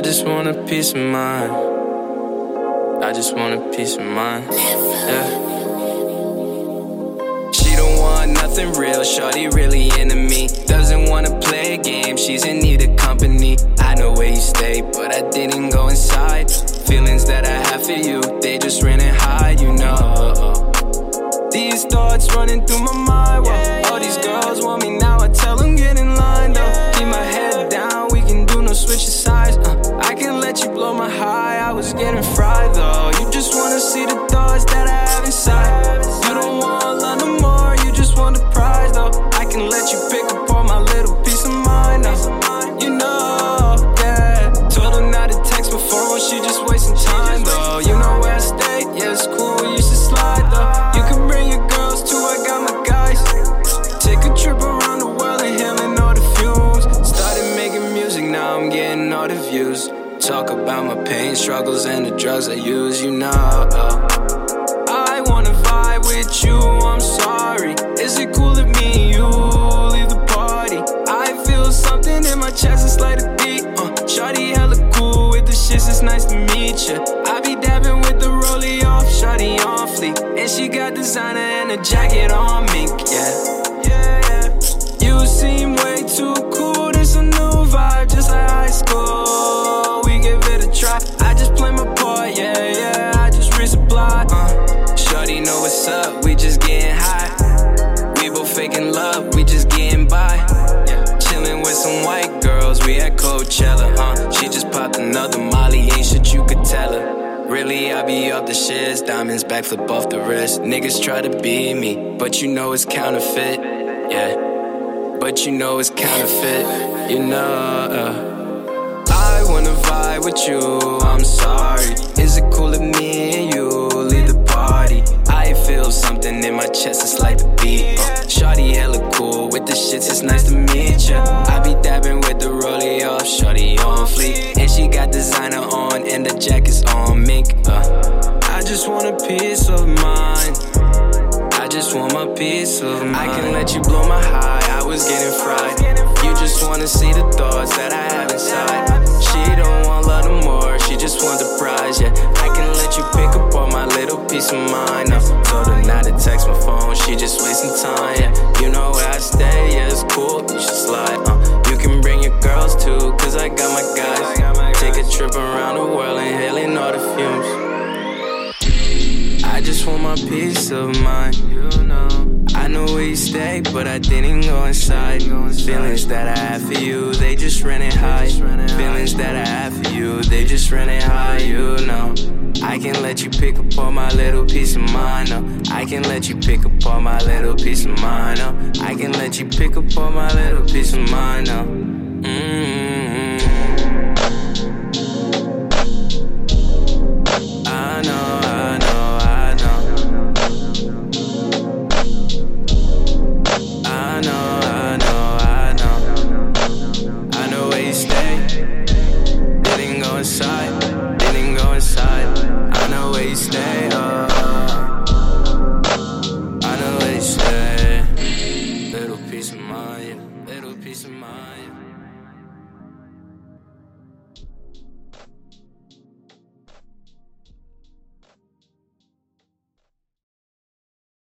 I just want a peace of mind. I just want a peace of mind. Yeah. She don't want nothing real, shorty really into me. Doesn't wanna play a game, she's in need of company. I know where you stay, but I didn't go inside. Feelings that I have for you, they just ran and hide, you know. These thoughts running through my mind. Whoa. All these girls want getting fried though. You just wanna see the thoughts that I have inside. You don't want pain, struggles, and the drugs I use, you know. I wanna vibe with you, I'm sorry. Is it cool if me and you leave the party? I feel something in my chest, it's like a beat. Uh, Shawty hella cool with the shits, it's nice to meet ya. I be dabbing with the rollie off, Shawty on fleek. And she got designer and a jacket on mink, yeah. Yeah, just play my part, yeah, yeah. I just resupply. Uh, Shorty know what's up, we just getting high. We both faking love, we just getting by. Yeah. Chilling with some white girls, we at Coachella, huh? She just popped another Molly, ain't shit you could tell her. Really, I be off the shits, diamonds backflip off the wrist. Niggas try to be me, but you know it's counterfeit, yeah. But you know it's counterfeit, you know. Uh. I wanna vibe with you, I'm sorry. Is it cool if me and you leave the party? I feel something in my chest, it's like the beat. Uh, Shawty hella cool with the shits, it's nice to meet ya. I be dabbing with the rollie off, Shawty on fleek. And she got designer on, and the jacket's on mink. Uh, I just want a peace of mind. I just want my peace of mind. I can let you blow my high, I was getting fried. You just wanna see the thoughts that I have inside. Just want the prize, yeah. I can let you pick apart my little piece of mind. Now, told her not to text my phone, she just wasting time, yeah. You know where I stay, yeah, it's cool, you should slide, uh. You can bring your girls too, cause I got my guys. Take a trip around the world, inhaling all the fumes. I just want my peace of mind, you know. But I didn't go inside. Feelings that I have for you, they just ran and high. Feelings that I have for you, they just ran it high, you know. I can let you pick apart my little piece of mind. No. I can let you pick apart my little piece of mind. No. I can let you pick apart my little piece of mind. No. Mm-hmm. Piece of mind, little piece of mind.